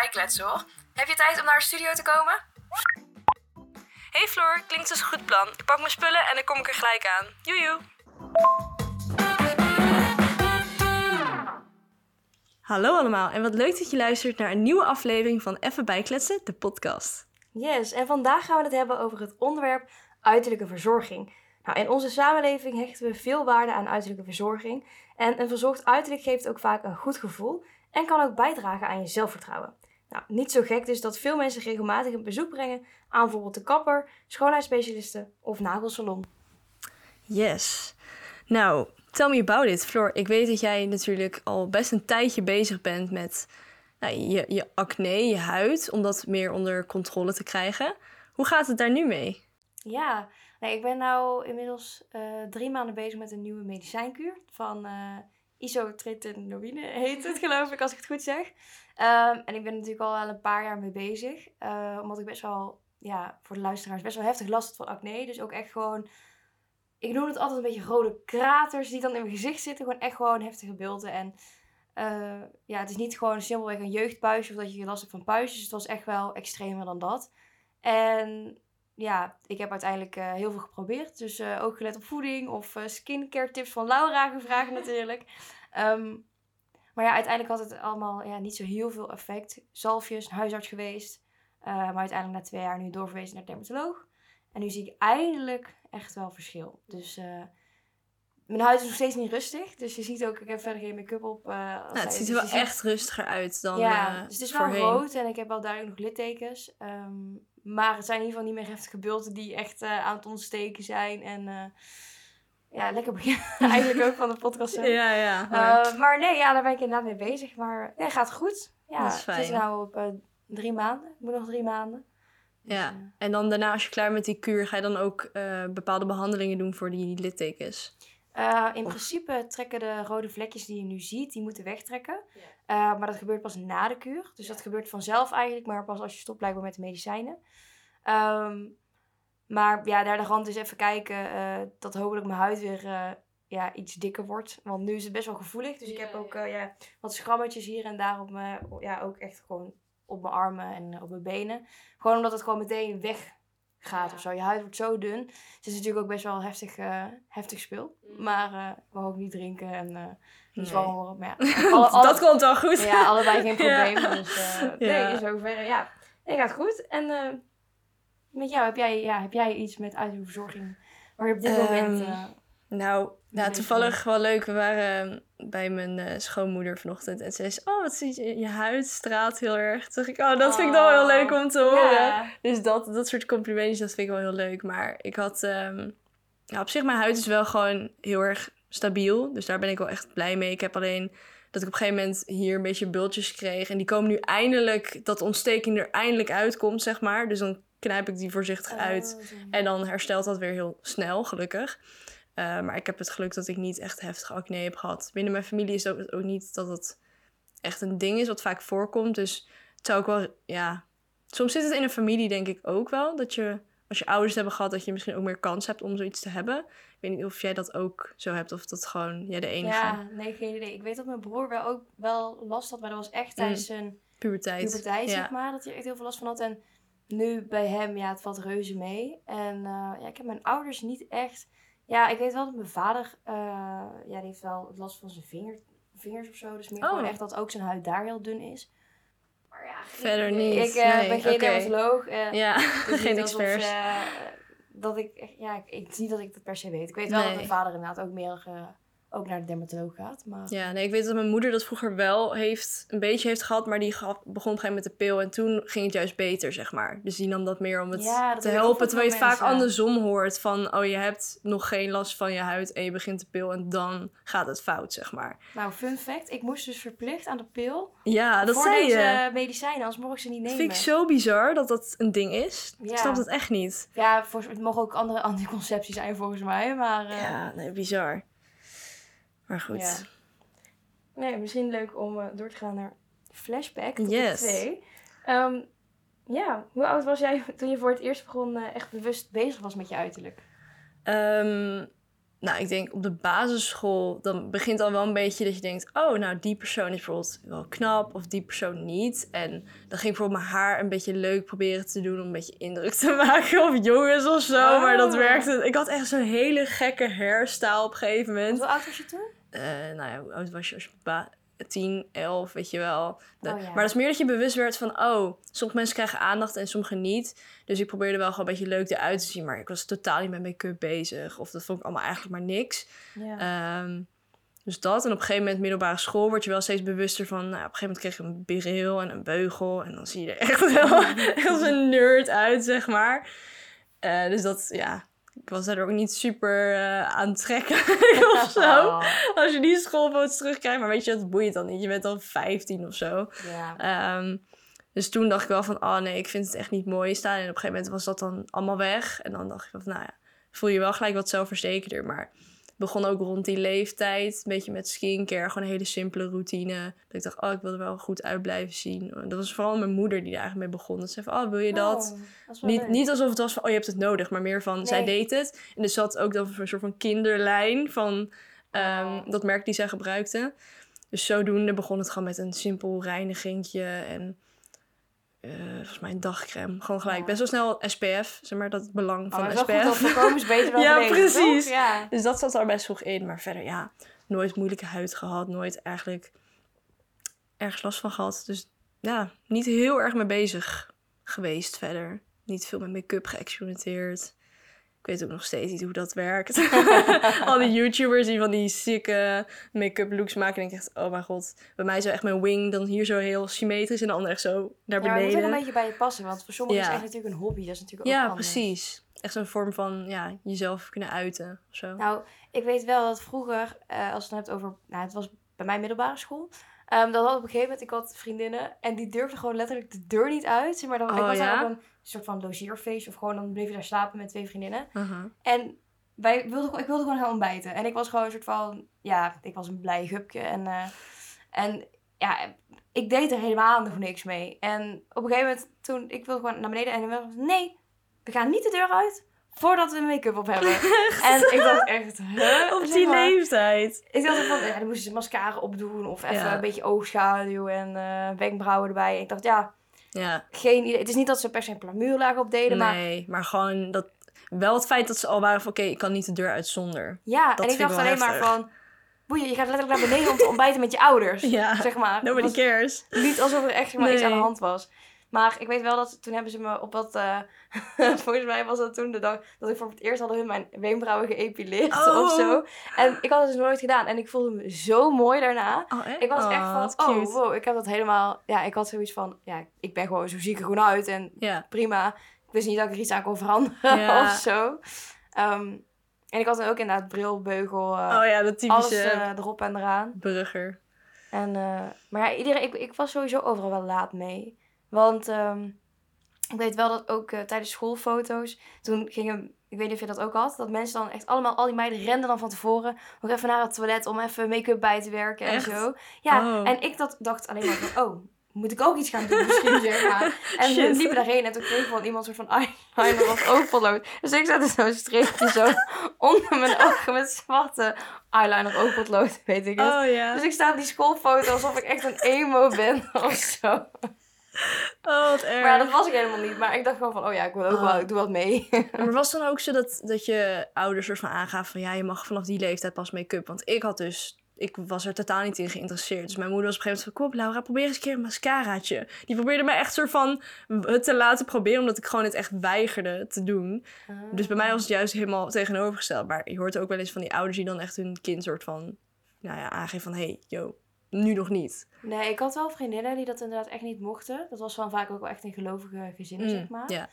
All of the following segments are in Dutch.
bijkletsen hoor. Heb je tijd om naar de studio te komen? Hey Floor, klinkt als een goed plan. Ik pak mijn spullen en dan kom ik er gelijk aan. Joejoe. Hallo allemaal en wat leuk dat je luistert naar een nieuwe aflevering van Even Bijkletsen, de podcast. Yes, en vandaag gaan we het hebben over het onderwerp uiterlijke verzorging. Nou, in onze samenleving hechten we veel waarde aan uiterlijke verzorging. En een verzorgd uiterlijk geeft ook vaak een goed gevoel en kan ook bijdragen aan je zelfvertrouwen. Nou, niet zo gek dus dat veel mensen regelmatig een bezoek brengen aan bijvoorbeeld de kapper, schoonheidsspecialisten of nagelsalon. Yes. Nou, tell me about it, Floor. Ik weet dat jij natuurlijk al best een tijdje bezig bent met nou, je, je acne, je huid, om dat meer onder controle te krijgen. Hoe gaat het daar nu mee? Ja, nee, ik ben nou inmiddels eh, drie maanden bezig met een nieuwe medicijnkuur van uh, isotretinoïne heet het geloof ik, als ik het goed zeg. Ehm, en ik ben natuurlijk al een paar jaar mee bezig, uh, omdat ik best wel, ja, voor de luisteraars best wel heftig last had van acne. Dus ook echt gewoon, ik noem het altijd een beetje rode kraters die dan in mijn gezicht zitten. Gewoon echt gewoon heftige beelden en... ja, het is niet gewoon simpelweg een jeugdpuisje of dat je last hebt van puistjes. Het was echt wel extremer dan dat. En ja, ik heb uiteindelijk uh, heel veel geprobeerd. Dus uh, ook gelet op voeding of uh, skincare tips van Laura gevraagd natuurlijk. Um, maar ja, uiteindelijk had het allemaal ja, niet zo heel veel effect. Zalfjes, huisarts geweest. maar uiteindelijk na twee jaar nu doorverwezen naar dermatoloog. En nu zie ik eindelijk echt wel verschil. Dus mijn huid is nog steeds niet rustig. Dus je ziet ook, ik heb verder geen make-up op. nou, het ziet er dus wel echt rustiger uit dan Ja, dus het is wel voorheen. rood en ik heb wel duidelijk nog littekens. Um, maar het zijn in ieder geval niet meer heftige beelden die echt uh, aan het ontsteken zijn. En ja, lekker begin eigenlijk ook van de podcast. Ja, ja. Maar nee, ja, daar ben ik inderdaad mee bezig. Maar nee, gaat goed. Ja, Dat is fijn. Het is nou op drie maanden. Ik moet nog drie maanden. Ja, en dan daarna als je klaar met die kuur, ga je dan ook bepaalde behandelingen doen voor die littekens? Uh, in of... principe trekken de rode vlekjes die je nu ziet, die moeten wegtrekken. Uh, maar dat gebeurt pas na de kuur. Dus dat gebeurt vanzelf eigenlijk, maar pas als je stopt blijkbaar met de medicijnen. Um, maar ja, daar de rand is even kijken uh, dat hopelijk mijn huid weer ja, iets dikker wordt. Want nu is het best wel gevoelig. Dus ik heb ook ja, wat schrammetjes hier en daar op mijn, ja, ook echt gewoon op mijn armen en op mijn benen. Gewoon omdat het gewoon meteen weg gaat ja. of zo. Je huid wordt zo dun. Het is natuurlijk ook best wel heftig, uh, heftig spul. Mm. Maar uh, wil ook niet drinken en uh, niet zwanger. Maar ja, alle, alle, dat komt wel goed. Ja, allebei geen probleem. ja. Dus nee, in zoverre, ja. Nee, gaat goed. En met jou, heb jij, ja, heb jij iets met uiterlijke verzorging waar je op dit um, moment... nou, nou, toevallig wel leuk. We waren bij mijn uh, schoonmoeder vanochtend. En ze zei, oh, wat zie je, je huid straalt heel erg. Toen dacht ik, oh, dat oh, vind ik dan wel heel leuk om te horen. Yeah. Dus dat, dat soort complimentjes, dat vind ik wel heel leuk. Maar ik had, um, ja, op zich, mijn huid is wel gewoon heel erg stabiel. Dus daar ben ik wel echt blij mee. Ik heb alleen dat ik op een gegeven moment hier een beetje bultjes kreeg. En die komen nu eindelijk, dat ontsteking er eindelijk uitkomt, zeg maar. Dus dan knijp ik die voorzichtig uit. Oh, En dan herstelt dat weer heel snel, gelukkig. Uh, maar ik heb het geluk dat ik niet echt heftige acne heb gehad. Binnen mijn familie is het ook niet dat het echt een ding is wat vaak voorkomt. Dus het zou ook wel, ja... Soms zit het in een familie denk ik ook wel. Dat je, als je ouders hebben gehad, dat je misschien ook meer kans hebt om zoiets te hebben. Ik weet niet of jij dat ook zo hebt of dat gewoon jij de enige... Ja, nee, geen idee. Ik weet dat mijn broer wel ook wel last had, maar dat was echt tijdens zijn mm. puberteit, puberteit ja. zeg maar. Dat hij echt heel veel last van had. En nu bij hem, ja, het valt reuze mee. En uh, ja, ik heb mijn ouders niet echt... Ja, ik weet wel dat mijn vader, uh, ja, die heeft wel last van zijn vinger, vingers of zo. Dus meer Oh. gewoon echt dat ook zijn huid daar heel dun is. Maar ja, Verder niet, Ik uh, nee, ben geen oké. dermatoloog. eh, Ja, is geen experts. eh, dat ik, ja, ik, ik zie dat ik dat per se weet. Ik weet wel dat mijn vader inderdaad ook meer eh, ook naar de dermatoloog gaat. Maar Ja, nee, ik weet dat mijn moeder dat vroeger wel heeft, een beetje heeft gehad, maar die gaf, begon op een gegeven moment met de pil en toen ging het juist beter, zeg maar. Dus die nam dat meer om het Ja, dat te ik helpen, terwijl je het vaak andersom hoort van, oh je hebt nog geen last van je huid en je begint de pil en dan gaat het fout, zeg maar. nou, fun fact, ik moest dus verplicht aan de pil Ja, dat voor zei deze je. medicijnen, anders mocht ik ze niet Dat nemen. vind ik zo bizar dat dat een ding is. Ik Ja. snap dat echt niet. Ja, voor, het mogen ook andere anticonceptie zijn volgens mij, maar... eh, Ja, nee, bizar. Maar goed. Nee, misschien leuk om eh, door te gaan naar flashback tot Yes. 2. Ehm, ja, hoe oud was jij toen je voor het eerst begon eh, echt bewust bezig was met je uiterlijk? Ehm, nou, ik denk op de basisschool, dan begint al wel een beetje dat je denkt, oh, nou, die persoon is bijvoorbeeld wel knap of die persoon niet. En dan ging ik bijvoorbeeld mijn haar een beetje leuk proberen te doen om een beetje indruk te maken op jongens of zo. Maar dat Oh. werkte. Ik had echt zo'n hele gekke hairstyle op een gegeven moment. Hoe oud was je toen? Eh, nou ja, hoe oud was je als je ba- 10, 11, weet je wel. De- Oh ja. Maar dat is meer dat je bewust werd van, oh, sommige mensen krijgen aandacht en sommige niet. Dus ik probeerde wel gewoon een beetje leuk eruit te zien, maar ik was totaal niet met make-up bezig. Of dat vond ik allemaal eigenlijk maar niks. Ja. Ehm, dus dat. En op een gegeven moment, middelbare school, word je wel steeds bewuster van. Nou, op een gegeven moment kreeg ik een bril en een beugel. En dan zie je er echt wel als een nerd uit, zeg maar. Eh, dus dat, ja, ik was daar ook niet super eh aantrekkelijk of zo. Oh, Als je die schoolfoto's terugkrijgt. Maar weet je, dat boeit dan niet. Je bent dan 15 of zo. Ehm, dus toen dacht ik wel van, oh nee, ik vind het echt niet mooi staan. En op een gegeven moment was dat dan allemaal weg. En dan dacht ik van, nou ja, voel je wel gelijk wat zelfverzekerder. Maar begon ook rond die leeftijd, een beetje met skincare. Gewoon een hele simpele routine. Dat ik dacht, oh, ik wil er wel goed uit blijven zien. En dat was vooral mijn moeder die daar eigenlijk mee begon. Dat ze zei van, oh, wil je dat? Oh, Niet, leuk. niet alsof het was van, oh, je hebt het nodig. Maar meer van, zij deed het. En er zat ook dan een soort van kinderlijn van ehm, Oh. dat merk die zij gebruikte. Dus zodoende begon het gewoon met een simpel reinigingetje en eh, volgens mij een dagcreme. Gewoon gelijk Ja. best wel snel SPF, zeg maar, dat belang Oh, van het is wel goed dat SPF. voorkomen is beter dan Ja, precies. Ja. Dus dat zat er best vroeg in. Maar verder, ja, nooit moeilijke huid gehad. Nooit eigenlijk ergens last van gehad. Dus ja, niet heel erg mee bezig geweest verder. Niet veel met make-up geëxperimenteerd. Ik weet ook nog steeds niet hoe dat werkt. Al die YouTubers die van die sikke make-up looks maken. denk ik echt, oh mijn god. Bij mij is echt mijn wing dan hier zo heel symmetrisch. En de andere echt zo naar Ja, maar het moet ook beneden. een beetje bij je passen. Want voor sommigen Ja. is het echt natuurlijk een hobby. Dat is natuurlijk ook Ja, anders. precies. Echt zo'n vorm van ja, jezelf kunnen uiten of zo. Nou, ik weet wel dat vroeger, eh, als je het hebt over... Nou, het was bij mijn middelbare school. ehm, dat had op een gegeven moment, ik had vriendinnen en die durfden gewoon letterlijk de deur niet uit. Maar dan, ik Oh, was ja? dan op een soort van logeerfeest of gewoon dan bleef je daar slapen met twee vriendinnen. En wij wilden, ik wilde gewoon gaan ontbijten. En ik was gewoon een soort van, ja, ik was een blij hupje. En, eh, en ja, ik deed er helemaal nog niks mee. En op een gegeven moment, toen, ik wilde gewoon naar beneden. En dan was nee, we gaan niet de deur uit voordat we make-up op hebben. en ik dacht echt, huh? Op die leeftijd. Ik dacht van, ja, dan moesten ze mascara opdoen. Of even Ja. een beetje oogschaduw en eh, wenkbrauwen erbij. En ik dacht, ja, Ja, geen idee. Het is niet dat ze per se een plamuurlaag op deden, maar nee, maar gewoon dat... Wel het feit dat ze al waren van... Oké, ik kan niet de deur uit zonder. Ja, Dat en ik dacht alleen maar van... Boeien, je gaat letterlijk naar beneden om te ontbijten met je ouders. Ja, Zeg maar. Nobody was cares. niet alsof er echt zeg maar, iets aan de hand was. Maar ik weet wel dat toen hebben ze me op wat... eh, volgens mij was dat toen de dag dat ik voor het eerst hadden hun mijn wenkbrauwen geëpileerd Oh. of zo. En ik had het dus nooit gedaan. En ik voelde me zo mooi daarna. Oh? Ik was echt Oh, van, oh cute. wow, ik heb dat helemaal... Ja, ik had zoiets van, ja, ik ben gewoon zo ziek er gewoon uit. En prima. Ik wist niet dat ik er iets aan kon veranderen of zo. Ehm, en ik had dan ook inderdaad bril, beugel, eh, oh ja, dat alles typische eh, erop en eraan. burger. En, maar ja, iedereen, ik, ik was sowieso overal wel laat mee. Want ehm, ik weet wel dat ook eh, tijdens schoolfoto's, toen gingen, ik weet niet of je dat ook had, dat mensen dan echt allemaal, al die meiden renden dan van tevoren nog even naar het toilet om even make-up bij te werken en zo. Ja, Oh. en ik dat, dacht alleen maar van, oh, moet ik ook iets gaan doen misschien, zeg maar. En hun liepen daarheen en toen kreeg ik van iemand een soort van eyeliner of oogpotlood. Dus ik zette zo'n streepje zo onder mijn ogen met zwarte eyeliner oogpotlood, weet ik het. Oh. Dus ik sta op die schoolfoto alsof ik echt een emo ben of zo. Oh, wat erg. Maar ja, dat was ik helemaal niet. Maar ik dacht gewoon van, oh ja, ik wil ook Oh. wel, ik doe wat mee. Maar was het dan ook zo dat, dat je ouders soort van aangaven van... ja, je mag vanaf die leeftijd pas make-up? Want ik had dus... Ik was er totaal niet in geïnteresseerd. Dus mijn moeder was op een gegeven moment van... kom op Laura, probeer eens een keer een mascaraatje. Die probeerde mij echt soort van het te laten proberen... omdat ik gewoon het echt weigerde te doen. Dus bij mij was het juist helemaal tegenovergesteld. Maar je hoort ook wel eens van die ouders die dan echt hun kind soort van... nou ja, aangeven van... hé, hey, yo, nu nog niet. Nee, ik had wel vriendinnen die dat inderdaad echt niet mochten. Dat was dan vaak ook wel echt in gelovige gezinnen, zeg maar. Mm.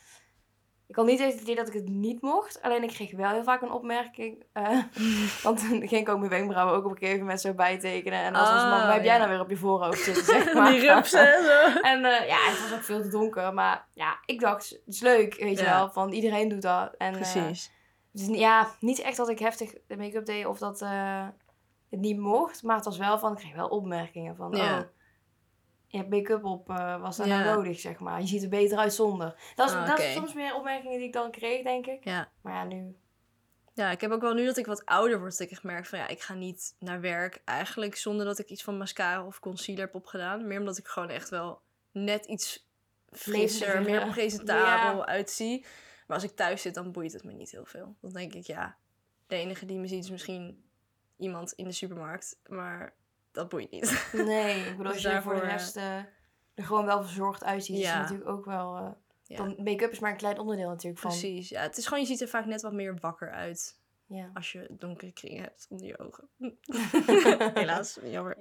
Ik had niet eens het idee dat ik het niet mocht. Alleen ik kreeg wel heel vaak een opmerking. eh, want toen ging ik ook mijn wenkbrauwen ook op een gegeven moment zo bijtekenen. En was Oh, man, wat heb jij ja. nou weer op je voorhoofd zitten, zeg maar. Die rupsen en zo. En eh, ja, het was ook veel te donker. Maar ja, ik dacht, het is leuk, weet je wel. Van iedereen doet dat. En, eh, Precies. dus ja, niet echt dat ik heftig de make-up deed of dat het niet mocht. Maar het was wel van, ik kreeg wel opmerkingen van, Ja. oh, je hebt make-up op, eh, was dat Ja. nou nodig, zeg maar. Je ziet er beter uit zonder. Dat is, Ah, dat is soms meer opmerkingen die ik dan kreeg, denk ik. Ja. Maar ja, nu Ja, ik heb ook wel nu dat ik wat ouder word, dat ik echt merk van ja, ik ga niet naar werk eigenlijk zonder dat ik iets van mascara of concealer heb opgedaan. Meer omdat ik gewoon echt wel net iets frisser, meer presentabel uitzie. Maar als ik thuis zit, dan boeit het me niet heel veel. Dan denk ik, ja, de enige die me ziet is misschien iemand in de supermarkt. Maar dat boeit niet. Nee, ik bedoel, Dus als je er voor de daarvoor, rest eh, er gewoon wel verzorgd uitziet, is Ja. het natuurlijk ook wel... eh, Ja. Dan make-up is maar een klein onderdeel natuurlijk van. Precies, ja. Het is gewoon, je ziet er vaak net wat meer wakker uit Ja. als je donkere kringen hebt onder je ogen. Helaas, jammer.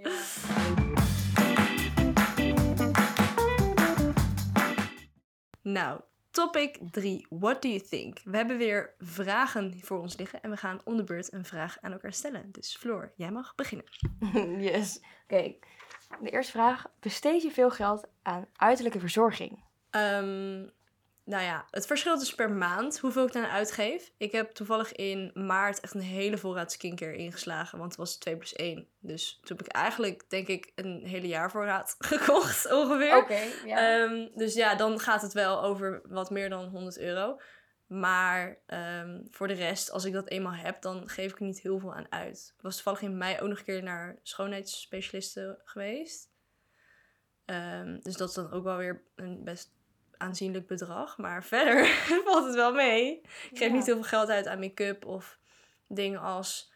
Nou, topic 3. What do you think? We hebben weer vragen voor ons liggen en we gaan om de beurt een vraag aan elkaar stellen. Dus Floor, jij mag beginnen. yes. Oké, de eerste vraag. Besteed je veel geld aan uiterlijke verzorging? Ehm, nou ja, het verschilt dus per maand hoeveel ik daaraan uitgeef. Ik heb toevallig in maart echt een hele voorraad skincare ingeslagen, want het was 2 plus 1. Dus toen heb ik eigenlijk, denk ik, een hele jaar voorraad gekocht ongeveer. ja. Ehm, dus ja, dan gaat het wel over wat meer dan 100 euro. Maar ehm, voor de rest, als ik dat eenmaal heb, dan geef ik er niet heel veel aan uit. Ik was toevallig in mei ook nog een keer naar schoonheidsspecialisten geweest. Ehm, dus dat is dan ook wel weer een best aanzienlijk bedrag. Maar verder valt het wel mee. Ik geef Ja. niet heel veel geld uit aan make-up of dingen als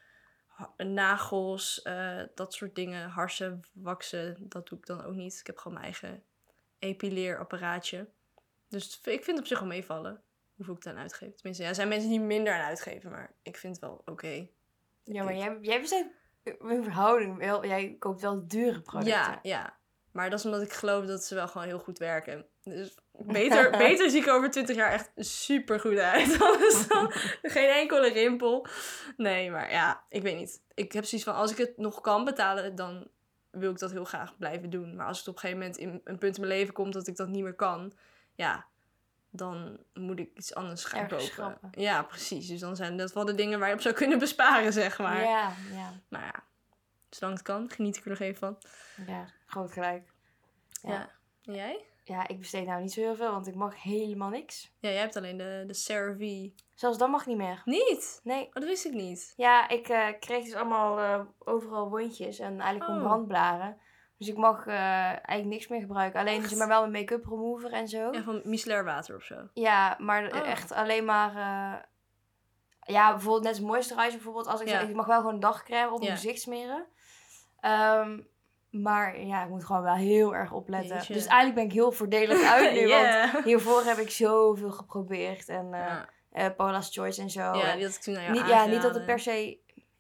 nagels, eh, dat soort dingen. Harsen, waksen, dat doe ik dan ook niet. Ik heb gewoon mijn eigen epileerapparaatje. Dus ik vind het op zich wel meevallen hoeveel ik dan uitgeef. Tenminste, ja, er zijn mensen die minder aan uitgeven, maar ik vind het wel oké. Ja, maar jij, jij besteedt in verhouding wel... Jij koopt wel dure producten. Ja, ja. Maar dat is omdat ik geloof dat ze wel gewoon heel goed werken. Dus beter, beter zie ik er over 20 jaar echt super goed uit. Anders dan geen enkele rimpel. Nee, maar ja, ik weet niet. Ik heb zoiets van, als ik het nog kan betalen, dan wil ik dat heel graag blijven doen. Maar als het op een gegeven moment in een punt in mijn leven komt dat ik dat niet meer kan, ja, dan moet ik iets anders gaan Ergens kopen. schrappen. Ja, precies. Dus dan zijn dat wel de dingen waar je op zou kunnen besparen, zeg maar. Ja, ja, Maar ja, zolang het kan, geniet ik er nog even van. ja. Groot gelijk. Ja. Ja. En jij? Ja, ik besteed nou niet zo heel veel, want ik mag helemaal niks. Ja, jij hebt alleen de, de CeraVe. Zelfs dat mag niet meer. Niet? Nee. Oh, dat wist ik niet. Ja, ik eh, kreeg dus allemaal eh, overal wondjes en eigenlijk Oh. brandblaren. Dus ik mag eh, eigenlijk niks meer gebruiken. Alleen maar wel mijn make-up remover en zo. Ja, van micellair water of zo. Ja, maar Oh. echt alleen maar... ja, bijvoorbeeld net als moisturizer bijvoorbeeld. Als ik, Ja. zeg, ik mag wel gewoon dagcrème op mijn gezicht smeren. Ehm, maar ja, ik moet gewoon wel heel erg opletten. Jeetje. Dus eigenlijk ben ik heel voordelig uit nu. Want hiervoor heb ik zoveel geprobeerd. En Ja, eh, Paula's Choice en zo. ja, En die had ik toen naar jou niet, ja, niet dat het per se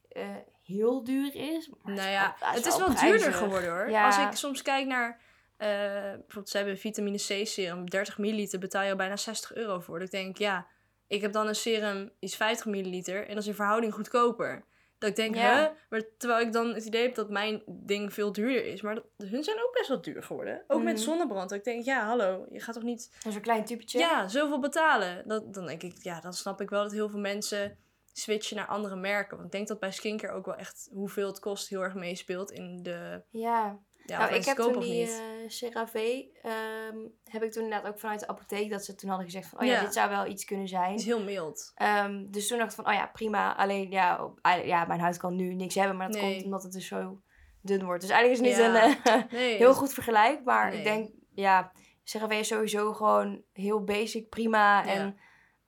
eh, heel duur is. Maar Nou het ja, het is wel prijzig. duurder geworden hoor. Ja. Als ik soms kijk naar... bijvoorbeeld, ze hebben een vitamine C serum. 30 milliliter betaal je al bijna 60 euro voor. Dat ik denk, ja, ik heb dan een serum, is 50 milliliter. En dat is in verhouding goedkoper. Dat ik denk, Ja. hè? Maar terwijl ik dan het idee heb dat mijn ding veel duurder is. Maar dat, hun zijn ook best wel duur geworden. Ook met Mhm. zonnebrand. Dat ik denk, ja, hallo, je gaat toch niet een klein typetje. Ja, zoveel betalen. Dat, dan denk ik, ja, dan snap ik wel dat heel veel mensen switchen naar andere merken. Want ik denk dat bij skincare ook wel echt hoeveel het kost heel erg meespeelt in de... Ja. Ja, nou, ik heb toen die niet. eh CeraVe, ehm, heb ik toen inderdaad ook vanuit de apotheek, dat ze toen hadden gezegd van, oh ja, Ja. dit zou wel iets kunnen zijn. Het is heel mild. Ehm, dus toen dacht ik van, oh ja, prima. Alleen, ja, op- ja, mijn huid kan nu niks hebben, maar dat Nee. komt omdat het dus zo dun wordt. Dus eigenlijk is het niet Ja. een eh, Nee, heel goed vergelijk, maar Nee. ik denk, ja, CeraVe is sowieso gewoon heel basic, prima. En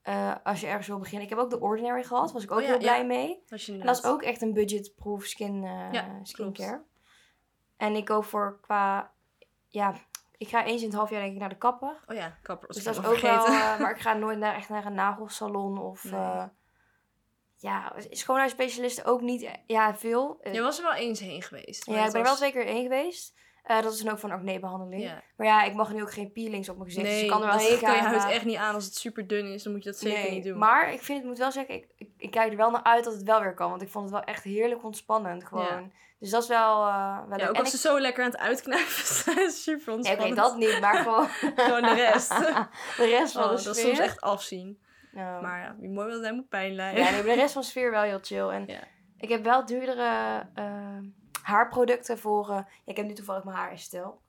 eh, als je ergens wil beginnen, ik heb ook de Ordinary gehad, was ik ook Oh heel blij mee. En dat is ook echt een budgetproof skin, Ja, skincare. En ik koop voor qua, ja, ik ga eens in het half jaar denk ik naar de kapper. Oh ja, kapper. Dus dat is ook wel, eh, maar ik ga nooit naar, echt naar een nagelsalon of, Nee. eh, ja, schoonheidsspecialisten ook niet, eh, ja, veel. Je was er wel eens heen geweest. ja, ik ben er wel twee keer heen geweest. Eh, dat is dan ook van acne-behandeling. Ja. Maar ja, ik mag nu ook geen peelings op mijn gezicht. dus Nee, ik kan er wel dat heen kan je gaan. huid echt niet aan als het super dun is. Dan moet je dat zeker Nee, niet doen. Maar ik vind, ik moet wel zeggen, ik, ik, ik kijk er wel naar uit dat het wel weer kan. Want ik vond het wel echt heerlijk ontspannend gewoon. Dus dat is wel, eh wel ja, ook En als ik- ze zo lekker aan het uitknijpen zijn. super ontspannend. Oké, dat niet, maar gewoon Gewoon de rest. de rest van Oh, de dat sfeer. is soms echt afzien. Maar ja, wie mooi wil zijn moet pijn lijden. Ja, nee, de rest van de sfeer wel heel chill. En ik heb wel duurdere eh, haarproducten voor... eh, ja, ik heb nu toevallig mijn haar in stijl.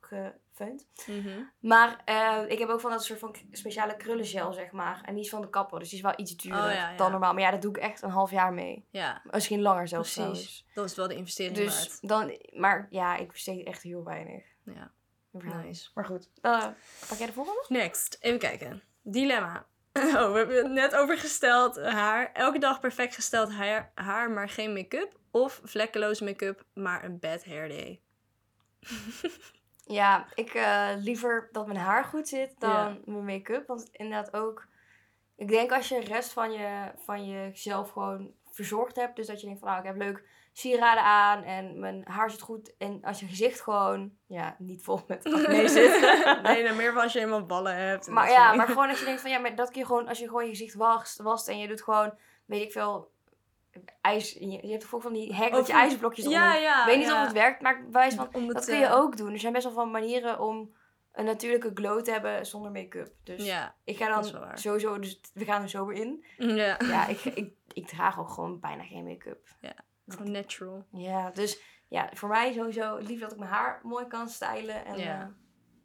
Mhm. Maar eh, ik heb ook van dat soort van speciale krullen zeg maar. En die is van de kapper, dus die is wel iets duurder Oh, ja, ja. dan normaal. Maar ja, dat doe ik echt een half jaar mee. Ja, Misschien langer zelfs precies. trouwens. Dat is wel de investering Dus waard. dan, maar ja, ik besteed echt heel weinig. Ja, Nice. Maar goed. Eh, pak jij de volgende? Next, even kijken. Dilemma. Oh, we hebben het net over gesteld haar. Elke dag perfect gesteld haar, haar maar geen make-up. Of vlekkeloze make-up, maar een bad hair day. Ja, ik eh, liever dat mijn haar goed zit dan Ja. mijn make-up. Want inderdaad ook... Ik denk als je de rest van, je, van jezelf gewoon verzorgd hebt. Dus dat je denkt van, nou, ik heb leuk sieraden aan en mijn haar zit goed. En als je gezicht gewoon, ja, niet vol met acne zit. nee, dan meer van als je helemaal ballen hebt. Maar ja, maar gewoon als je denkt van, ja, maar dat kun je gewoon, als je gewoon je gezicht wast, wast en je doet gewoon, weet ik veel, ijs. Je, hebt toch van die hek dat je ijsblokjes Ja, ja. Ik weet niet ja. of het werkt, maar wijs van, Om dat kun je eh, ook doen. Er zijn best wel veel manieren om een natuurlijke glow te hebben zonder make-up. Dus Ja, ik ga dan sowieso, dus we gaan er zo weer in. ja. Ja, ik, ik, ik draag ook gewoon bijna geen make-up. Gewoon natural. Ja, dus ja, voor mij sowieso lief dat ik mijn haar mooi kan stylen. En, Ja. eh,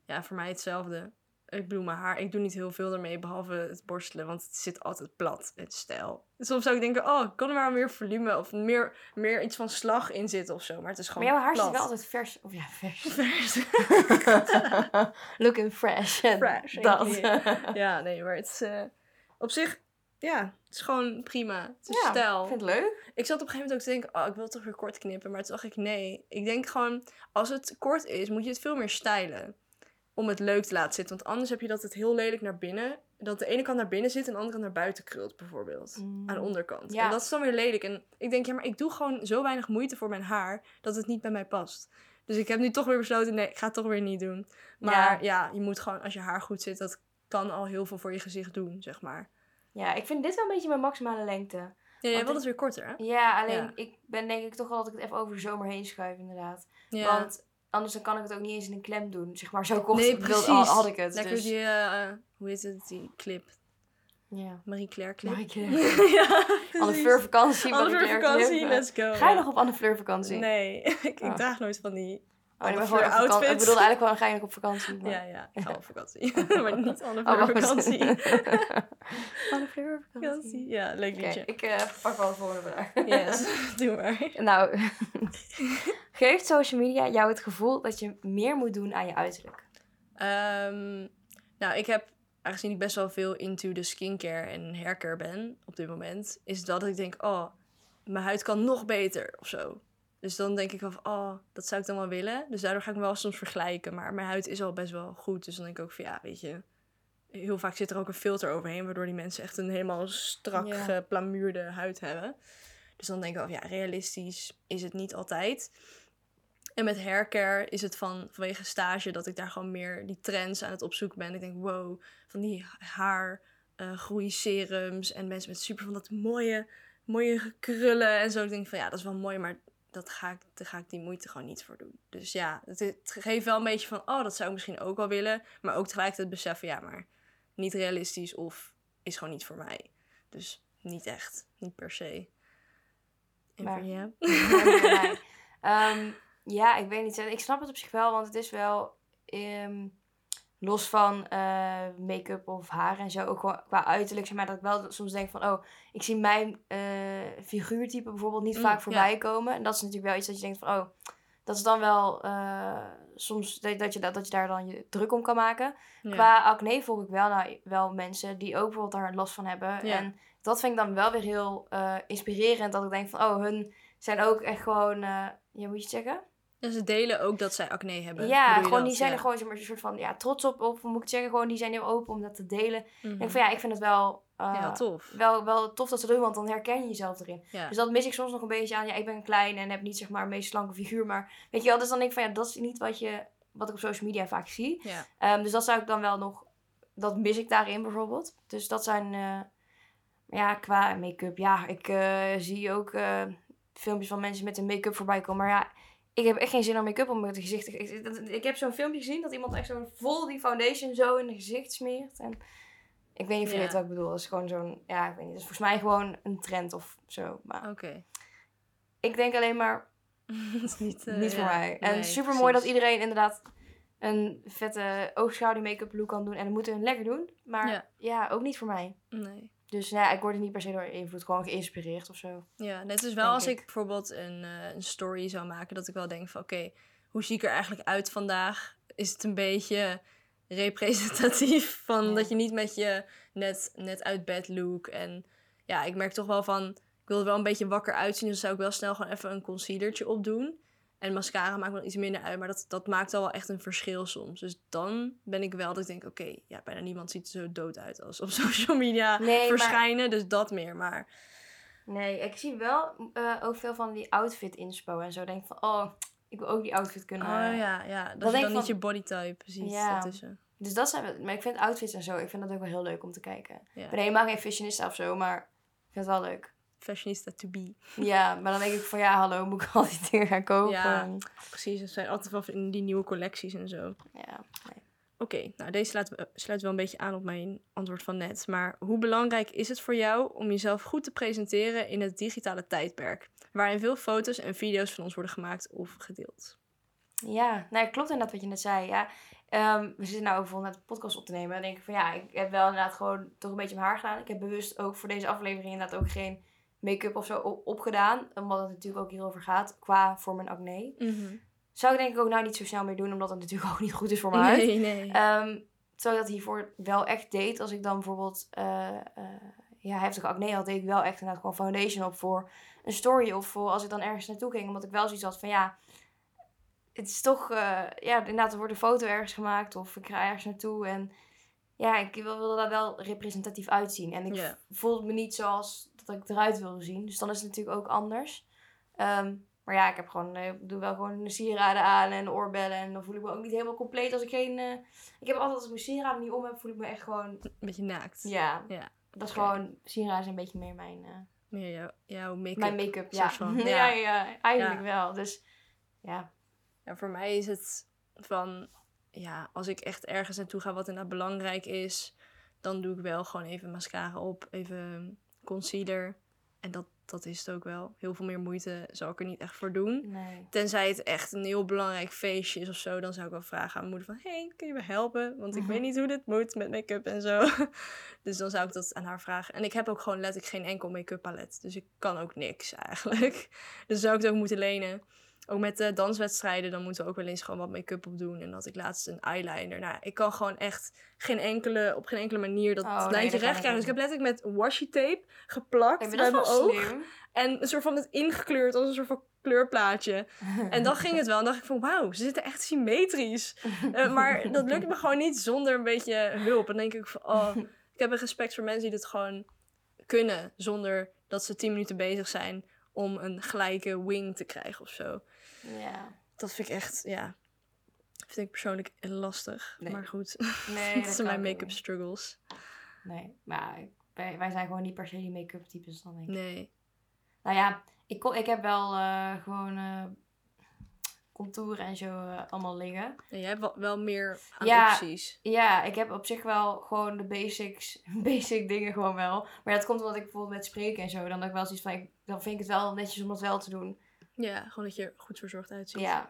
Ja, voor mij hetzelfde. Ik bedoel, mijn haar, ik doe niet heel veel ermee, behalve het borstelen, want het zit altijd plat, het stijl. Soms zou ik denken, oh, ik kan er maar meer volume of meer, meer iets van slag in zitten of zo, maar het is maar gewoon jouw haar plat. zit wel altijd vers. Of ja, vers. Vers. Looking fresh. Fresh, Dat. ja, nee, maar het is eh, op zich, ja, het is gewoon prima. Het is Ja, stijl. Ik vind het leuk. Ik zat op een gegeven moment ook te denken, oh, ik wil het toch weer kort knippen. Maar toen dacht ik, nee. Ik denk gewoon, als het kort is, moet je het veel meer stylen. Om het leuk te laten zitten. Want anders heb je dat het heel lelijk naar binnen... Dat de ene kant naar binnen zit en de andere kant naar buiten krult, bijvoorbeeld. Mm. Aan de onderkant. Ja. En dat is dan weer lelijk. En ik denk, ja, maar ik doe gewoon zo weinig moeite voor mijn haar... dat het niet bij mij past. Dus ik heb nu toch weer besloten, nee, ik ga het toch weer niet doen. Maar ja, je moet gewoon, als je haar goed zit... dat kan al heel veel voor je gezicht doen, zeg maar. Ja, ik vind dit wel een beetje mijn maximale lengte. Ja, jij wilt het weer korter, hè? Ja, alleen Ja. ik ben denk ik toch wel dat ik het even over de zomer heen schuif, inderdaad. Ja. Want anders dan kan ik het ook niet eens in een klem doen. Zeg maar, zo kort nee, precies. had, had ik het. Lekker dus, die, eh, hoe heet het, die clip. ja. Marie Claire clip. Marie Claire. ja, Anne. Fleur vakantie. Anne Fleur vakantie, let's go. Ga je nog op Anne Fleur vakantie? Nee, ik, ik Oh. draag nooit van die... Oh, maar vakantie. Ik bedoelde eigenlijk je nog op vakantie? Maar... Ja, ja, ik ga op vakantie. maar niet Anne Oh, vakantie. Anne Fleur vakantie. vakantie. Ja, leuk Oké, liedje. ik eh, pak wel de volgende vraag. Yes, doe maar. Nou, geeft social media jou het gevoel dat je meer moet doen aan je uiterlijk? Ehm, nou, ik heb, aangezien ik best wel veel into de skincare en haircare ben op dit moment, is dat ik denk, oh, mijn huid kan nog beter of zo. Dus dan denk ik wel van, oh, dat zou ik dan wel willen. Dus daardoor ga ik me wel soms vergelijken. Maar mijn huid is al best wel goed. Dus dan denk ik ook van, ja, weet je... Heel vaak zit er ook een filter overheen... waardoor die mensen echt een helemaal strak Ja. geplamuurde huid hebben. Dus dan denk ik wel, ja, realistisch is het niet altijd. En met haircare is het van, vanwege stage... dat ik daar gewoon meer die trends aan het opzoeken ben. Ik denk, wow, van die haar... eh groeiserums en mensen met super van dat mooie, mooie krullen en zo. Ik denk van ja, dat is wel mooi, maar dat ga ik, daar ga ik die moeite gewoon niet voor doen. Dus ja, het, het geeft wel een beetje van, oh, dat zou ik misschien ook wel willen. Maar ook tegelijkertijd beseffen, ja, maar niet realistisch of is gewoon niet voor mij. Dus niet echt, niet per se. En Maar-? Ja, Ehm, ja, ik weet niet. Ik snap het op zich wel, want het is wel ehm, los van eh, make-up of haar en zo, ook gewoon qua uiterlijk, zeg maar, dat ik wel soms denk van, oh, ik zie mijn eh, figuurtype bijvoorbeeld niet Mm, vaak ja. voorbij komen. En dat is natuurlijk wel iets dat je denkt van, oh, dat is dan wel eh, soms dat, je, dat, dat je daar dan je druk om kan maken. Ja. Qua acne volg ik wel, nou, wel mensen die ook bijvoorbeeld daar last van hebben. Ja. En dat vind ik dan wel weer heel inspirerend. Dat ik denk van, oh, hun zijn ook echt gewoon, ja, moet je het zeggen? En ze delen ook dat zij acne hebben. Ja, gewoon dat? die zijn Ja. er gewoon een soort van ja, trots op. Of moet ik zeggen, gewoon die zijn heel open om dat te delen. Ik denk van ja, ik vind het wel, eh, ja, tof. wel, wel tof dat ze dat doen, want dan herken je jezelf erin. Ja. Dus dat mis ik soms nog een beetje aan. Ja, ik ben klein en heb niet zeg maar een meest slanke figuur. Maar weet je wel, dus dan denk ik van ja, dat is niet wat, je, wat ik op social media vaak zie. ja. Ehm, dus dat zou ik dan wel nog, dat mis ik daarin bijvoorbeeld. Dus dat zijn, eh, ja, qua make-up. Ja, ik eh, zie ook filmpjes van mensen met een make-up voorbij komen. Maar ja, ik heb echt geen zin om make-up op mijn gezicht. te- Ik, ik, heb zo'n filmpje gezien dat iemand echt zo vol die foundation zo in het gezicht smeert. En ik weet niet of je Ja. weet wat ik bedoel. Dat is gewoon zo'n, ja, ik weet niet. Dat is volgens mij gewoon een trend of zo. Maar Oké. ik denk alleen maar, Dat is niet, eh, niet voor ja, mij. En nee, super mooi dat iedereen inderdaad een vette oogschaduw make-up look kan doen. En dat moeten hun lekker doen. Maar ja, Ja. ook niet voor mij. Nee. Dus nou ja, ik word er niet per se door invloed. Gewoon geïnspireerd of zo. Ja, net is wel Denk als ik. ik. bijvoorbeeld een, eh, een story zou maken, dat ik wel denk van oké, hoe zie ik er eigenlijk uit vandaag? Is het een beetje representatief van Ja. dat je niet met je net, net uit bed look. En ja, ik merk toch wel van, ik wil er wel een beetje wakker uitzien, dus zou ik wel snel gewoon even een concealertje opdoen. En mascara maakt wel iets minder uit, maar dat, dat maakt al wel echt een verschil soms. Dus dan ben ik wel dat ik denk, oké, ja, bijna niemand ziet er zo dood uit als op social media Nee, maar- verschijnen. Dus dat meer, maar Nee, ik zie wel eh, ook veel van die outfit inspo en zo. Denk van, oh, ik wil ook die outfit kunnen. Oh ja, ja. Dat, je ik dan niet je bodytype ziet Ja. Dus dat zijn, maar ik vind outfits en zo, ik vind dat ook wel heel leuk om te kijken. Ja. Ik ben helemaal geen fashionista of zo, maar ik vind het wel leuk. Fashionista to be. Ja, maar dan denk ik van ja, hallo, moet ik al die dingen gaan kopen? Ja. Precies, er zijn altijd wel in die nieuwe collecties en zo. Ja, nee. Oké, nou deze sluit, sluit wel een beetje aan op mijn antwoord van net. Maar hoe belangrijk is het voor jou om jezelf goed te presenteren in het digitale tijdperk? Waarin veel foto's en video's van ons worden gemaakt of gedeeld. Ja, nou, klopt inderdaad wat je net zei. Ja, Ehm, we zitten nou bijvoorbeeld net de podcast op te nemen. Dan denk ik van ja, ik heb wel inderdaad gewoon toch een beetje mijn haar gedaan. Ik heb bewust ook voor deze aflevering inderdaad ook geen make-up of zo op- opgedaan. Omdat het natuurlijk ook hierover gaat qua voor mijn acne. Zou ik denk ik ook nou niet zo snel meer doen, omdat het natuurlijk ook niet goed is voor mijn huid. Nee, nee. Ehm, terwijl ik dat hiervoor wel echt deed. Als ik dan bijvoorbeeld eh, eh, ja, heftige acne had, deed ik wel echt inderdaad gewoon foundation op voor een story. Of voor als ik dan ergens naartoe ging. Omdat ik wel zoiets had van ja, het is toch, eh, ja, inderdaad, er wordt een foto ergens gemaakt. Of ik ga ergens naartoe. En ja, ik wil, wil daar wel representatief uitzien. En ik Ja. voelde me niet zoals dat ik eruit wilde zien. Dus dan is het natuurlijk ook anders. Ehm, maar ja, ik heb gewoon, eh, ik doe wel gewoon de sieraden aan en oorbellen. En dan voel ik me ook niet helemaal compleet als ik geen... eh, ik heb altijd als ik mijn sieraden niet om heb, voel ik me echt gewoon... Een beetje naakt. Ja, Ja. dat is gewoon... Sieraden zijn een beetje meer mijn, eh, Meer jouw, jouw make-up. mijn make-up. Ja. ja. Ja. Ja, eigenlijk wel. Dus ja. Ja, voor mij is het van, ja, als ik echt ergens naartoe ga wat inderdaad belangrijk is, dan doe ik wel gewoon even mascara op, even concealer. En dat, dat is het ook wel. Heel veel meer moeite zal ik er niet echt voor doen. Nee. Tenzij het echt een heel belangrijk feestje is of zo, dan zou ik wel vragen aan mijn moeder van, hey, kun je me helpen? Want ik Mhm. weet niet hoe dit moet met make-up en zo. dus dan zou ik dat aan haar vragen. En ik heb ook gewoon letterlijk geen enkel make-up palet. Dus ik kan ook niks eigenlijk. Dus zou ik het ook moeten lenen. Ook met de danswedstrijden, dan moeten we ook wel eens gewoon wat make-up op doen. En dat ik laatst een eyeliner. Nou, ik kan gewoon echt geen enkele, op geen enkele manier dat Oh, lijntje dat recht krijgen. Dus ik heb letterlijk met washi tape geplakt bij dat mijn oog. slim. En een soort van het ingekleurd als een soort van kleurplaatje. En dan ging het wel. En dacht ik van, wauw, ze zitten echt symmetrisch. Eh, maar dat lukt me gewoon niet zonder een beetje hulp. En dan denk ik van, oh, ik heb een respect voor mensen die dit gewoon kunnen. Zonder dat ze tien minuten bezig zijn om een gelijke wing te krijgen of zo. Ja. Dat vind ik echt, ja, vind ik persoonlijk lastig. Nee. Maar goed, Nee, dat dat zijn mijn make-up struggles. Nee, maar wij, wij zijn gewoon niet per se die make-up types dan denk ik. Nee. Nou ja, ik, kon, ik heb wel eh, gewoon eh contouren en zo eh, allemaal liggen. En jij hebt wel, meer aan Ja. opties. Ja, ik heb op zich wel gewoon de basics, basic dingen gewoon wel. Maar dat komt omdat ik bijvoorbeeld met spreken en zo, dan heb ik wel zoiets van, ik, dan vind ik het wel netjes om dat wel te doen. Ja, gewoon dat je er goed verzorgd uitziet. Ja.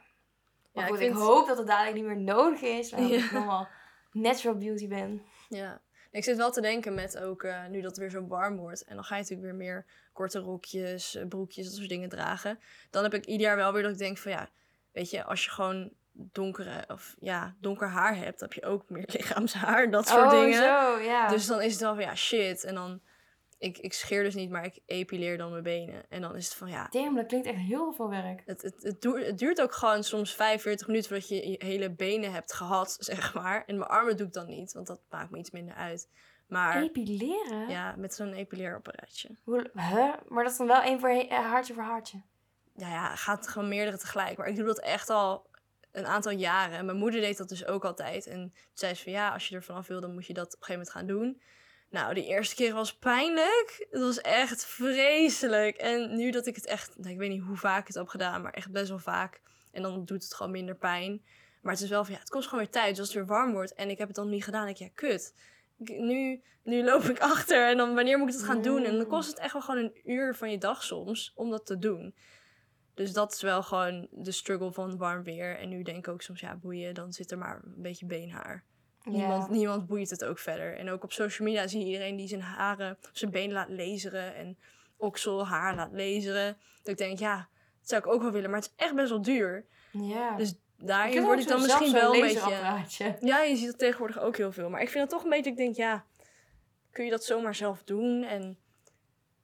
Maar Ja, goed, ik hoop dat het dadelijk niet meer nodig is. Maar dat ik normaal natural beauty ben. Ja, ik zit wel te denken met ook eh, nu dat het weer zo warm wordt. En dan ga je natuurlijk weer meer korte rokjes, eh, broekjes, dat soort dingen dragen. Dan heb ik ieder jaar wel weer dat ik denk van ja, weet je, als je gewoon donkere of ja, donker haar hebt, heb je ook meer lichaamshaar, dat soort oh, dingen. zo, ja. Dus dan is het wel van ja, shit. En dan, ik, ik scheer dus niet, maar ik epileer dan mijn benen. En dan is het van ja, Damn, dat klinkt echt heel veel werk. het, het, het, duurt, het duurt ook gewoon soms 45 minuten voordat je je hele benen hebt gehad, zeg maar. En mijn armen doe ik dan niet, want dat maakt me iets minder uit. Maar Epileren? ja, met zo'n epileerapparaatje. Hoe, huh? Maar dat is dan wel één voor he- eh, voor haartje. Ja, ja, gaat gewoon meerdere tegelijk. Maar ik doe dat echt al een aantal jaren. En mijn moeder deed dat dus ook altijd. En toen zei ze van ja, als je er vanaf wil, dan moet je dat op een gegeven moment gaan doen. Nou, die eerste keer was pijnlijk. Het was echt vreselijk. En nu dat ik het echt, nou, ik weet niet hoe vaak ik het heb gedaan, maar echt best wel vaak. En dan doet het gewoon minder pijn. Maar het is wel van ja, het kost gewoon weer tijd. Dus als het weer warm wordt en ik heb het dan niet gedaan, denk ik ja, kut. Ik- Nu, nu loop ik achter en dan wanneer moet ik het gaan doen? En dan kost het echt wel gewoon een uur van je dag soms om dat te doen. Dus dat is wel gewoon de struggle van warm weer. En nu denk ik ook soms, ja, boeien, dan zit er maar een beetje beenhaar. Niemand, niemand boeit het ook verder. En ook op social media zie je iedereen die zijn haren, zijn benen laat laseren en okselhaar laat laseren. Dat ik denk, ja, dat zou ik ook wel willen, maar het is echt best wel duur. Ja. Dus Ik daarin word ik dan misschien wel een beetje... Ja, je ziet dat tegenwoordig ook heel veel. Maar ik vind het toch een beetje, ik denk, ja, kun je dat zomaar zelf doen? En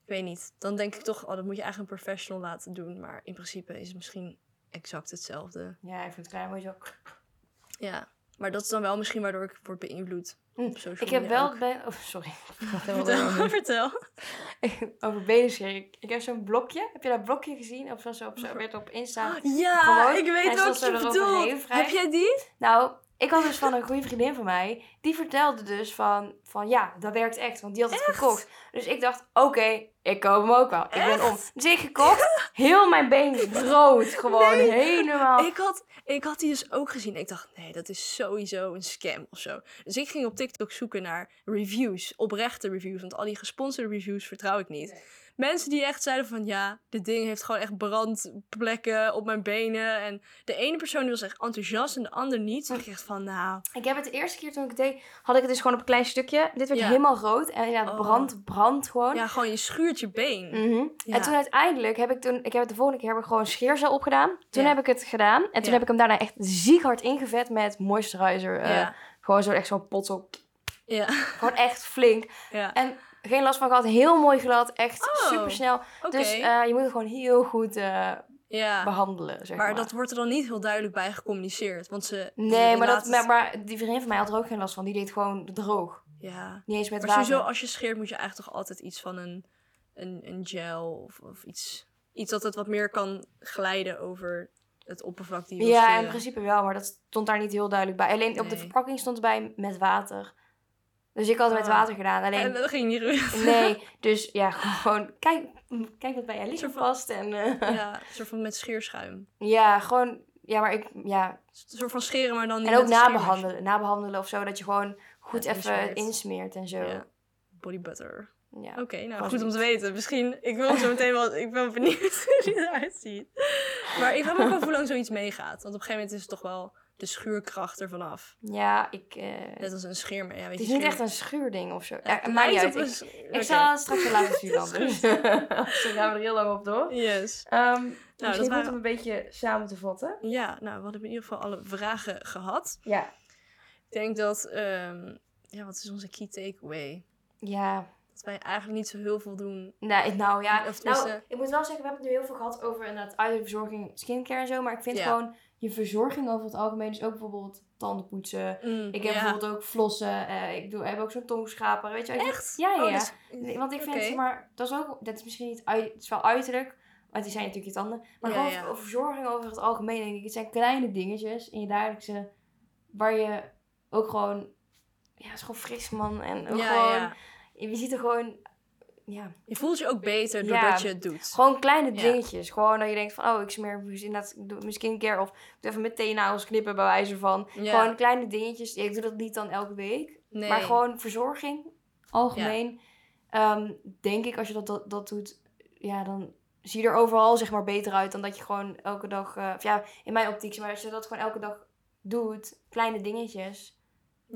ik weet niet. Dan denk ik toch, oh, dat moet je eigenlijk een professional laten doen. Maar in principe is het misschien exact hetzelfde. Ja, ik vind het klein mooi zo. Ja, maar dat is dan wel misschien waardoor ik word beïnvloed. Hm, Ik heb wel... ook. Oh, sorry. Vertel, vertel. Over benenscheren. Ik, ik heb zo'n blokje. Heb je dat blokje gezien? Of zo, op, zo werd op Insta. Ja, Gewoon, ik weet wat je bedoelt. Heb jij die? Nou, ik had dus van een goede vriendin van mij. Die vertelde dus van, van ja, dat werkt echt. Want die had het gekocht. Dus ik dacht, oké, ik koop hem ook wel. Ik ben om. Dus ik gekocht. Heel mijn been rood. Gewoon Nee. helemaal. Ik had, ik had die dus ook gezien. Ik dacht, nee, dat is sowieso een scam of zo. Dus ik ging op TikTok zoeken naar reviews, oprechte reviews. Want al die gesponsorde reviews vertrouw ik niet. Mensen die echt zeiden van, ja, dit ding heeft gewoon echt brandplekken op mijn benen. En de ene persoon was echt enthousiast en de ander niet. Toen dacht ik echt van, nou, Ik heb het de eerste keer toen ik het deed, had ik het dus gewoon op een klein stukje. Dit werd Ja. helemaal rood. En ja, Oh. brand, brand gewoon. ja, gewoon je schuurt je been. Mhm. Ja. En toen uiteindelijk heb ik toen, ik heb het de volgende keer heb ik gewoon scheerzel opgedaan. Toen Ja. heb ik het gedaan. En toen heb ik hem daarna echt ziek hard ingevet met moisturizer. ja. Gewoon zo echt zo'n pot op. Ja. Gewoon echt flink. ja. En geen last van gehad. Heel mooi glad. Echt Oh, super snel. Dus eh, je moet het gewoon heel goed eh, ja. behandelen, zeg maar. Maar dat wordt er dan niet heel duidelijk bij gecommuniceerd. Want ze. Nee, maar, dat, maar, maar die vriendin van mij had er ook geen last van. Die deed gewoon droog. Ja. Niet eens met Maar water. sowieso, als je scheert, moet je eigenlijk toch altijd iets van een, een, een gel of, of iets. Iets dat het wat meer kan glijden over het oppervlak die je Ja, in principe wel, maar dat stond daar niet heel duidelijk bij. Alleen op de verpakking stond erbij met water. Dus ik had het met Ah. water gedaan. Alleen, En dat ging niet goed. nee, dus ja, gewoon kijk, kijk wat bij jou lichaam past. En eh, Ja, een soort van met scheerschuim. ja, gewoon, ja, maar ik, ja. Een soort van scheren, maar dan niet En ook met nabehandelen, nabehandelen of zo, dat je gewoon goed Ja, even insmeert. insmeert en zo. Ja. Body butter. ja. Oké, nou goed om te weten. Misschien, ik wil zo meteen wel, ik ben benieuwd hoe die eruit ziet. Maar ik vraag me ook af hoe lang zoiets meegaat. Want op een gegeven moment is het toch wel de schuurkracht ervan af. ik, eh, Net als een maar ja, het is niet echt een schuurding of zo. Ja, lijkt uit. op Ik, ik zal straks wel laten zien dan. Dus. Dan gaan we er heel lang op door. Yes. Ehm dat misschien goed waren- om een beetje samen te vatten. Ja, nou, we hadden in ieder geval alle vragen gehad. Ja. Ik denk dat, ehm, ja, wat is onze key takeaway? Ja, Dat wij eigenlijk niet zo heel veel doen. Nee, nou ja. Of nou, ik moet wel zeggen, we hebben het nu heel veel gehad over inderdaad uiterverzorging, skincare en zo. Maar ik vind Ja. gewoon je verzorging over het algemeen, dus ook bijvoorbeeld tandenpoetsen. Mm, Ik heb ja. bijvoorbeeld ook flossen. eh, ik doe, heb ook zo'n tongschraper. Weet je, Echt? Ja, ja, Oh, is- Want ik vind, zeg maar, dat is ook, dat is misschien niet, uit, het is wel uiterlijk, want die zijn natuurlijk je tanden. Maar gewoon ja. verzorging over het algemeen, denk ik, het zijn kleine dingetjes in je dagelijkse, waar je ook gewoon, ja, het is gewoon fris man. En ook gewoon, je ziet er gewoon, ja, Je voelt je ook beter doordat je het doet. gewoon kleine dingetjes. Gewoon dat je denkt van, oh, ik smeer inderdaad ik doe mijn skincare of ik doe even mijn teennagels knippen bij wijze van. Gewoon kleine dingetjes. Ik doe dat niet dan elke week. nee. Maar gewoon verzorging, algemeen. Ehm, denk ik, als je dat, dat, dat doet, ja, dan zie je er overal zeg maar beter uit dan dat je gewoon elke dag, eh, of ja, in mijn optiek, maar als je dat gewoon elke dag doet, kleine dingetjes,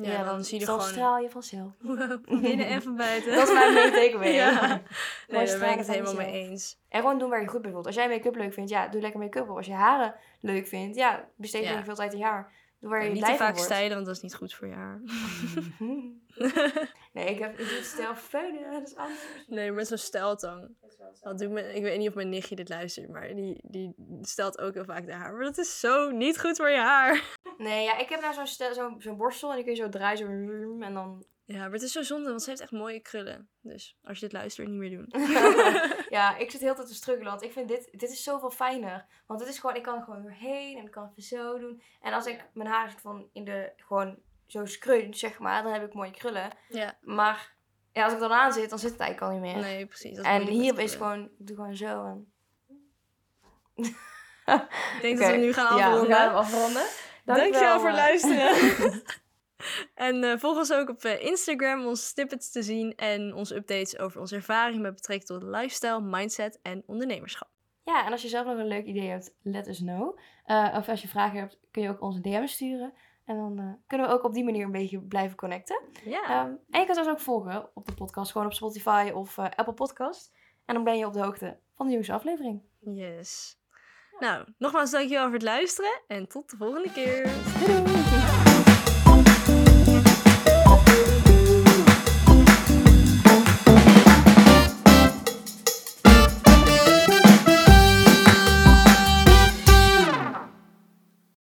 ja, dan, zie je dan gewoon straal je vanzelf. van binnen en van buiten. Dat is mijn main takeaway. Ja. Nee, daar ben ik het helemaal mee eens. En gewoon doen waar je goed bij voelt. Als jij make-up leuk vindt, ja, doe lekker make-up op. Als je haren leuk vindt, ja, besteed Ja. veel tijd in je haar. Doe waar je niet te vaak wordt. stijlen, want dat is niet goed voor je haar. nee, ik, heb, ik doe stel feunen, dat is anders. Nee, met zo'n steltang. Dat doet me, ik weet niet of mijn nichtje dit luistert, maar die, die stelt ook heel vaak de haar. Maar dat is zo niet goed voor je haar. Nee, ja, ik heb nou zo'n borstel en die kun je zo draaien, zo en dan... Ja, maar het is zo zonde, want ze heeft echt mooie krullen. Dus als je dit luistert, niet meer doen. ja, ik zit heel tijd te struggelen, want ik vind dit, dit is zoveel fijner. Want het is gewoon, ik kan er gewoon doorheen en ik kan even zo doen. En als ik mijn haar van in de, gewoon zo scrunch, zeg maar, dan heb ik mooie krullen. Ja, Maar ja, als ik dan aan zit, dan zit het eigenlijk al niet meer. nee, precies. dat en hier is gewoon, ik doe gewoon zo en... Ik denk dat we nu gaan Ja, afronden. we gaan hem afronden. Dankjewel voor het luisteren. en eh, volg ons ook op eh, Instagram om onze snippets te zien en onze updates over onze ervaring met betrekking tot lifestyle, mindset en ondernemerschap. Ja, en als je zelf nog een leuk idee hebt, let us know. Uh, of als je vragen hebt, kun je ook onze DM sturen. En dan uh, kunnen we ook op die manier een beetje blijven connecten. Ja. Um, en je kunt ons ook volgen op de podcast, gewoon op Spotify of uh, Apple Podcast. En dan ben je op de hoogte van de nieuwste aflevering. Yes. Nou, nogmaals dankjewel voor het luisteren en tot de volgende keer. Doei!